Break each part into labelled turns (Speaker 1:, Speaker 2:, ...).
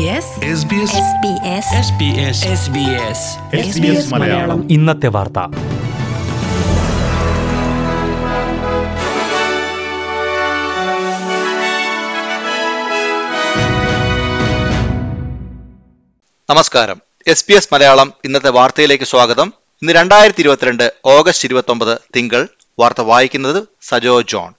Speaker 1: SBS
Speaker 2: SBS
Speaker 3: SBS Malayalam.
Speaker 4: ഇന്നത്തെ വാർത്ത.
Speaker 5: നമസ്കാരം. എസ് പി എസ് മലയാളം ഇന്നത്തെ വാർത്തയിലേക്ക് സ്വാഗതം. ഇന്ന് രണ്ടായിരത്തി ഇരുപത്തിരണ്ട് ഓഗസ്റ്റ് ഇരുപത്തി ഒമ്പത് തിങ്കൾ. വാർത്ത വായിക്കുന്നത് സജോ ജോൺ.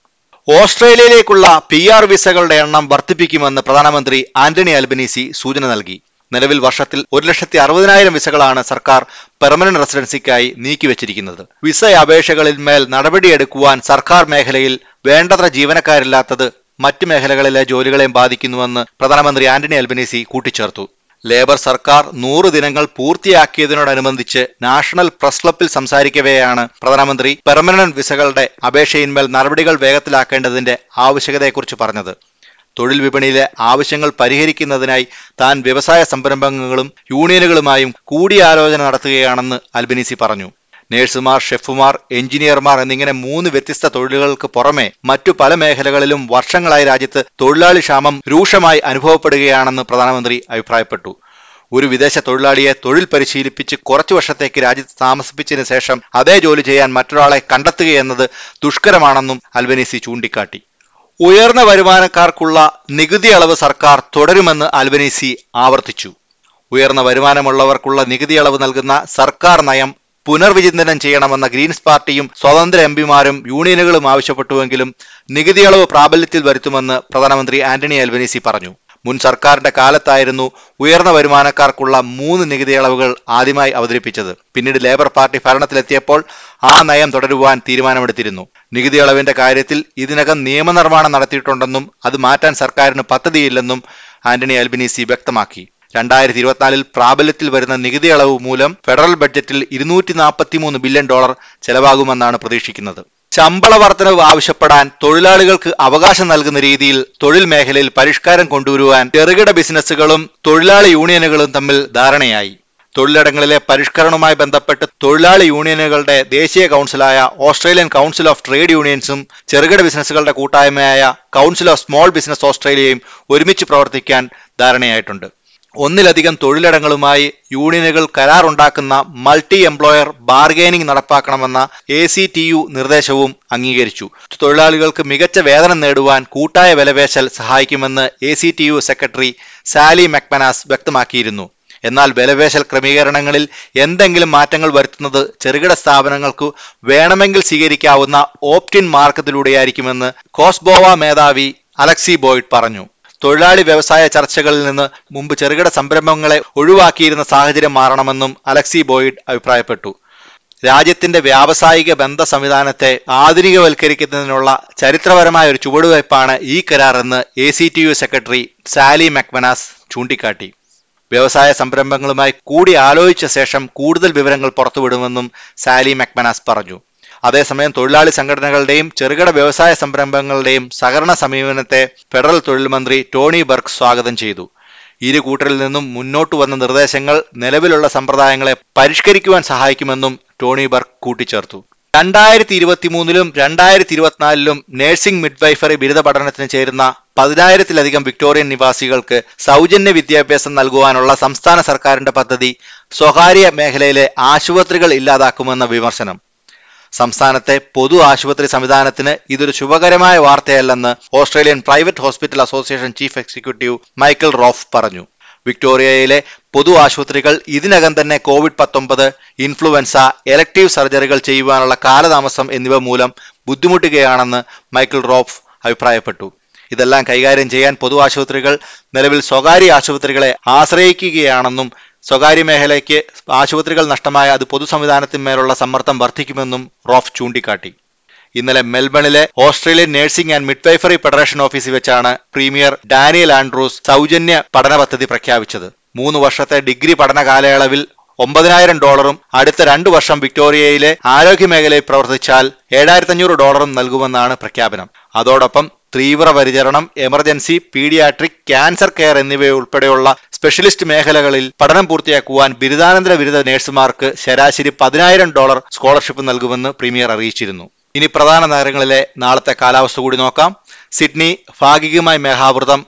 Speaker 5: ഓസ്ട്രേലിയയിലേക്കുള്ള പി ആർ വിസകളുടെ എണ്ണം വർദ്ധിപ്പിക്കുമെന്ന് പ്രധാനമന്ത്രി ആന്റണി അൽബനീസി സൂചന നൽകി. നിലവിൽ വർഷത്തിൽ ഒരു ലക്ഷത്തി അറുപതിനായിരം വിസകളാണ് സർക്കാർ പെർമനന്റ് റെസിഡൻസിക്കായി നീക്കിവച്ചിരിക്കുന്നത്. വിസ അപേക്ഷകളിൽ മേൽ നടപടിയെടുക്കുവാൻ സർക്കാർ മേഖലയിൽ വേണ്ടത്ര ജീവനക്കാരില്ലാത്തത് മറ്റ് മേഖലകളിലെ ജോലികളെയും ബാധിക്കുന്നുവെന്ന് പ്രധാനമന്ത്രി ആന്റണി അൽബനീസി കൂട്ടിച്ചേർത്തു. ലേബർ സർക്കാർ നൂറ് ദിനങ്ങൾ പൂർത്തിയാക്കിയതിനോടനുബന്ധിച്ച് നാഷണൽ പ്രസ് ക്ലബിൽ സംസാരിക്കവെയാണ് പ്രധാനമന്ത്രി. പെർമനന്റ് വിസകളുടെ അപേക്ഷയിന്മേൽ നടപടികൾ വേഗത്തിലാക്കേണ്ടതിന്റെ ആവശ്യകതയെക്കുറിച്ച് പറഞ്ഞത്. തൊഴിൽ വിപണിയിലെ ആവശ്യങ്ങൾ പരിഹരിക്കുന്നതിനായി താൻ വ്യവസായ സംരംഭങ്ങളും യൂണിയനുകളുമായും കൂടിയാലോചന നടത്തുകയാണെന്ന് അൽബനീസി പറഞ്ഞു. നഴ്സുമാർ ഷെഫുമാർ എഞ്ചിനീയർമാർ എന്നിങ്ങനെ മൂന്ന് വ്യത്യസ്ത തൊഴിലുകൾക്ക് പുറമെ മറ്റു പല മേഖലകളിലും വർഷങ്ങളായി രാജ്യത്ത് തൊഴിലാളി ക്ഷാമം രൂക്ഷമായി അനുഭവപ്പെടുകയാണെന്ന് പ്രധാനമന്ത്രി അഭിപ്രായപ്പെട്ടു. ഒരു വിദേശ തൊഴിലാളിയെ തൊഴിൽ പരിശീലിപ്പിച്ച് കുറച്ചു വർഷത്തേക്ക് രാജ്യത്ത് താമസിപ്പിച്ചതിന് ശേഷം അതേ ജോലി ചെയ്യാൻ മറ്റൊരാളെ കണ്ടെത്തുകയെന്നത് ദുഷ്കരമാണെന്നും അൽബനീസി ചൂണ്ടിക്കാട്ടി. ഉയർന്ന വരുമാനക്കാർക്കുള്ള നികുതി അളവ് സർക്കാർ തുടരുമെന്ന് അൽബനീസി ആവർത്തിച്ചു. ഉയർന്ന വരുമാനമുള്ളവർക്കുള്ള നികുതി അളവ് നൽകുന്ന സർക്കാർ നയം പുനർവിചിന്തനം ചെയ്യണമെന്ന ഗ്രീൻസ് പാർട്ടിയും സ്വതന്ത്ര എംപിമാരും യൂണിയനുകളും ആവശ്യപ്പെട്ടുവെങ്കിലും നികുതി അളവ് പ്രാബല്യത്തിൽ വരുത്തുമെന്ന് പ്രധാനമന്ത്രി ആന്റണി അൽബനീസി പറഞ്ഞു. മുൻ സർക്കാരിന്റെ കാലത്തായിരുന്നു ഉയർന്ന വരുമാനക്കാർക്കുള്ള മൂന്ന് നികുതി അളവുകൾ ആദ്യമായി അവതരിപ്പിച്ചത്. പിന്നീട് ലേബർ പാർട്ടി ഭരണത്തിലെത്തിയപ്പോൾ ആ നയം തുടരുവാൻ തീരുമാനമെടുത്തിരുന്നു. നികുതി അളവിന്റെ കാര്യത്തിൽ ഇതിനകം നിയമനിർമ്മാണം നടത്തിയിട്ടുണ്ടെന്നും അത് മാറ്റാൻ സർക്കാരിന് പദ്ധതിയില്ലെന്നും ആന്റണി അൽബിനീസി വ്യക്തമാക്കി. രണ്ടായിരത്തി ഇരുപത്തിനാലിൽ പ്രാബല്യത്തിൽ വരുന്ന നികുതി അളവ് മൂലം ഫെഡറൽ ബഡ്ജറ്റിൽ ഇരുന്നൂറ്റി നാൽപ്പത്തിമൂന്ന് ബില്യൺ ഡോളർ ചെലവാകുമെന്നാണ് പ്രതീക്ഷിക്കുന്നത്. ശമ്പള വർധനവ് ആവശ്യപ്പെടാൻ തൊഴിലാളികൾക്ക് അവകാശം നൽകുന്ന രീതിയിൽ തൊഴിൽ മേഖലയിൽ പരിഷ്കാരം കൊണ്ടുവരുവാൻ ചെറുകിട ബിസിനസ്സുകളും തൊഴിലാളി യൂണിയനുകളും തമ്മിൽ ധാരണയായി. തൊഴിലിടങ്ങളിലെ പരിഷ്കരണവുമായി ബന്ധപ്പെട്ട് തൊഴിലാളി യൂണിയനുകളുടെ ദേശീയ കൗൺസിലായ ഓസ്ട്രേലിയൻ കൗൺസിൽ ഓഫ് ട്രേഡ് യൂണിയൻസും ചെറുകിട ബിസിനസ്സുകളുടെ കൂട്ടായ്മയായ കൗൺസിൽ ഓഫ് സ്മോൾ ബിസിനസ് ഓസ്ട്രേലിയയും ഒരുമിച്ച് പ്രവർത്തിക്കാൻ ധാരണയായിട്ടുണ്ട്. ഒന്നിലധികം തൊഴിലിടങ്ങളുമായി യൂണിയനുകൾ കരാറുണ്ടാക്കുന്ന മൾട്ടി എംപ്ലോയർ ബാർഗൈനിങ് നടപ്പാക്കണമെന്ന എ സി ടി യു നിർദ്ദേശവും അംഗീകരിച്ചു. തൊഴിലാളികൾക്ക് മികച്ച വേതനം നേടുവാൻ കൂട്ടായ വിലപേശൽ സഹായിക്കുമെന്ന് A C T U secretary Sally McManus വ്യക്തമാക്കിയിരുന്നു. എന്നാൽ വിലപേശൽ ക്രമീകരണങ്ങളിൽ എന്തെങ്കിലും മാറ്റങ്ങൾ വരുത്തുന്നത് ചെറുകിട സ്ഥാപനങ്ങൾക്ക് വേണമെങ്കിൽ സ്വീകരിക്കാവുന്ന ഓപ്റ്റിൻ മാർഗത്തിലൂടെയായിരിക്കുമെന്ന് കോസ്ബോവ മേധാവി അലക്സി ബോയ്ഡ് പറഞ്ഞു. തൊഴിലാളി വ്യവസായ ചർച്ചകളിൽ നിന്ന് മുമ്പ് ചെറുകിട സംരംഭങ്ങളെ ഒഴിവാക്കിയിരുന്ന സാഹചര്യം മാറണമെന്നും അലക്സി ബോയിഡ് അഭിപ്രായപ്പെട്ടു. രാജ്യത്തിന്റെ വ്യാവസായിക ബന്ധ സംവിധാനത്തെ ആധുനികവൽക്കരിക്കുന്നതിനുള്ള ചരിത്രപരമായ ഒരു ചുവടുവയ്പ്പാണ് ഈ കരാർ എന്ന് A C T U secretary Sally McManus ചൂണ്ടിക്കാട്ടി. വ്യവസായ സംരംഭങ്ങളുമായി കൂടി ആലോചിച്ച ശേഷം കൂടുതൽ വിവരങ്ങൾ പുറത്തുവിടുമെന്നും സാലി മക്വനാസ് പറഞ്ഞു. അതേസമയം തൊഴിലാളി സംഘടനകളുടെയും ചെറുകിട വ്യവസായ സംരംഭങ്ങളുടെയും സഹകരണ സമീപനത്തെ ഫെഡറൽ തൊഴിൽ മന്ത്രി ടോണി ബർക്ക് സ്വാഗതം ചെയ്തു. ഇരു കൂട്ടരിൽ നിന്നും മുന്നോട്ട് വന്ന നിർദ്ദേശങ്ങൾ നിലവിലുള്ള സമ്പ്രദായങ്ങളെ പരിഷ്കരിക്കുവാൻ സഹായിക്കുമെന്നും ടോണി ബർക്ക് കൂട്ടിച്ചേർത്തു. രണ്ടായിരത്തി ഇരുപത്തിമൂന്നിലും രണ്ടായിരത്തി ഇരുപത്തിനാലിലും നഴ്സിംഗ് മിഡ്വൈഫറി ബിരുദ പഠനത്തിന് ചേരുന്ന പതിനായിരത്തിലധികം വിക്ടോറിയൻ നിവാസികൾക്ക് സൗജന്യ വിദ്യാഭ്യാസം നൽകുവാനുള്ള സംസ്ഥാന സർക്കാരിന്റെ പദ്ധതി സ്വകാര്യ മേഖലയിലെ ആശുപത്രികൾ ഇല്ലാതാക്കുമെന്ന വിമർശനം. സംസ്ഥാനത്തെ പൊതു ആശുപത്രി സംവിധാനത്തിന് ഇതൊരു ശുഭകരമായ വാർത്തയല്ലെന്ന് Australian private hospital association chief executive Michael Roff പറഞ്ഞു. വിക്ടോറിയയിലെ പൊതു ആശുപത്രികൾ ഇതിനകം തന്നെ കോവിഡ് പത്തൊമ്പത് ഇൻഫ്ലുവൻസ എലക്ടീവ് സർജറികൾ ചെയ്യുവാനുള്ള കാലതാമസം എന്നിവ മൂലം ബുദ്ധിമുട്ടുകയാണെന്ന് മൈക്കിൾ റോഫ് അഭിപ്രായപ്പെട്ടു. ഇതെല്ലാം കൈകാര്യം ചെയ്യാൻ പൊതു ആശുപത്രികൾ നിലവിൽ സ്വകാര്യ ആശുപത്രികളെ ആശ്രയിക്കുകയാണെന്നും സ്വകാര്യ മേഖലയ്ക്ക് ആശുപത്രികൾ നഷ്ടമായ അത് പൊതു സംവിധാനത്തിന്മേലുള്ള സമ്മർദ്ദം വർദ്ധിക്കുമെന്നും റോഫ് ചൂണ്ടിക്കാട്ടി. ഇന്നലെ മെൽബണിലെ Australian nursing and midwifery federation ഓഫീസിൽ വെച്ചാണ് പ്രീമിയർ ഡാനിയൽ ആൻഡ്രൂസ് സൗജന്യ പഠന പദ്ധതി പ്രഖ്യാപിച്ചത്. മൂന്ന് വർഷത്തെ ഡിഗ്രി പഠന കാലയളവിൽ ഒമ്പതിനായിരം ഡോളറും അടുത്ത രണ്ടു വർഷം വിക്ടോറിയയിലെ ആരോഗ്യ മേഖലയിൽ പ്രവർത്തിച്ചാൽ ഏഴായിരത്തി അഞ്ഞൂറ് ഡോളറും നൽകുമെന്നാണ് പ്രഖ്യാപനം. അതോടൊപ്പം തീവ്രപരിചരണം എമർജൻസി പീഡിയാട്രിക് ക്യാൻസർ കെയർ എന്നിവയുൾപ്പെടെയുള്ള സ്പെഷ്യലിസ്റ്റ് മേഖലകളിൽ പഠനം പൂർത്തിയാക്കുവാൻ ബിരുദാനന്തര ബിരുദ നഴ്സുമാർക്ക് ശരാശരി പതിനായിരം ഡോളർ സ്കോളർഷിപ്പ് നൽകുമെന്ന് പ്രീമിയർ അറിയിച്ചിരുന്നു. ഇനി പ്രധാന നഗരങ്ങളിലെ നാളത്തെ കാലാവസ്ഥ കൂടി നോക്കാം. സിഡ്നി ഭാഗികമായി മേഘാവൃതം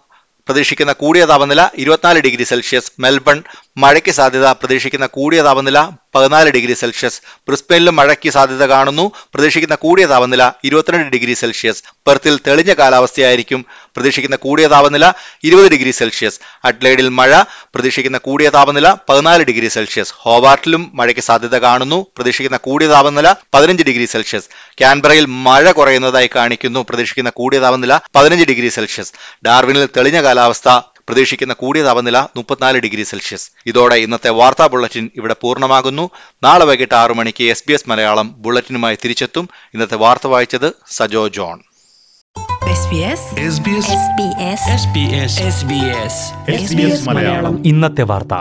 Speaker 5: പ്രതീക്ഷിക്കുന്ന കൂടിയ താപനില ഇരുപത്തിനാല് ഡിഗ്രി സെൽഷ്യസ്. മെൽബൺ മഴയ്ക്ക് സാധ്യത പ്രതീക്ഷിക്കുന്ന കൂടിയ താപനില പതിനാല് ഡിഗ്രി സെൽഷ്യസ്. ബ്രിസ്ബെയിനിലും മഴയ്ക്ക് സാധ്യത കാണുന്നു. പ്രതീക്ഷിക്കുന്ന കൂടിയ താപനില ഇരുപത്തിരണ്ട് ഡിഗ്രി സെൽഷ്യസ്. പെർത്തിൽ തെളിഞ്ഞ കാലാവസ്ഥയായിരിക്കും പ്രതീക്ഷിക്കുന്ന കൂടിയ താപനില ഇരുപത് ഡിഗ്രി സെൽഷ്യസ്. അഡ്ലൈഡിൽ മഴ പ്രതീക്ഷിക്കുന്ന കൂടിയ താപനില പതിനാല് ഡിഗ്രി സെൽഷ്യസ്. ഹോവാർട്ടിലും മഴയ്ക്ക് സാധ്യത കാണുന്നു. പ്രതീക്ഷിക്കുന്ന കൂടിയ താപനില പതിനഞ്ച് ഡിഗ്രി സെൽഷ്യസ്. ക്യാൻബറയിൽ മഴ കുറയുന്നതായി കാണിക്കുന്നു. പ്രതീക്ഷിക്കുന്ന കൂടിയ താപനില പതിനഞ്ച് ഡിഗ്രി സെൽഷ്യസ്. ഡാർവിനിൽ തെളിഞ്ഞ കാലാവസ്ഥ പ്രതീക്ഷിക്കുന്ന കൂടിയ താപനില മുപ്പത്തിനാല് ഡിഗ്രി സെൽഷ്യസ്. ഇതോടെ ഇന്നത്തെ വാർത്താ ബുള്ളറ്റിൻ ഇവിടെ പൂർണമാകുന്നു. നാളെ വൈകിട്ട് ആറു മണിക്ക് എസ് ബി എസ് മലയാളം ബുള്ളറ്റിനുമായി തിരിച്ചെത്തും. ഇന്നത്തെ വാർത്ത വായിച്ചത് Sajo John.
Speaker 1: SBS
Speaker 3: SBS
Speaker 1: SBS
Speaker 3: SBS Malayalam.
Speaker 2: ഇന്നത്തെ വാർത്ത.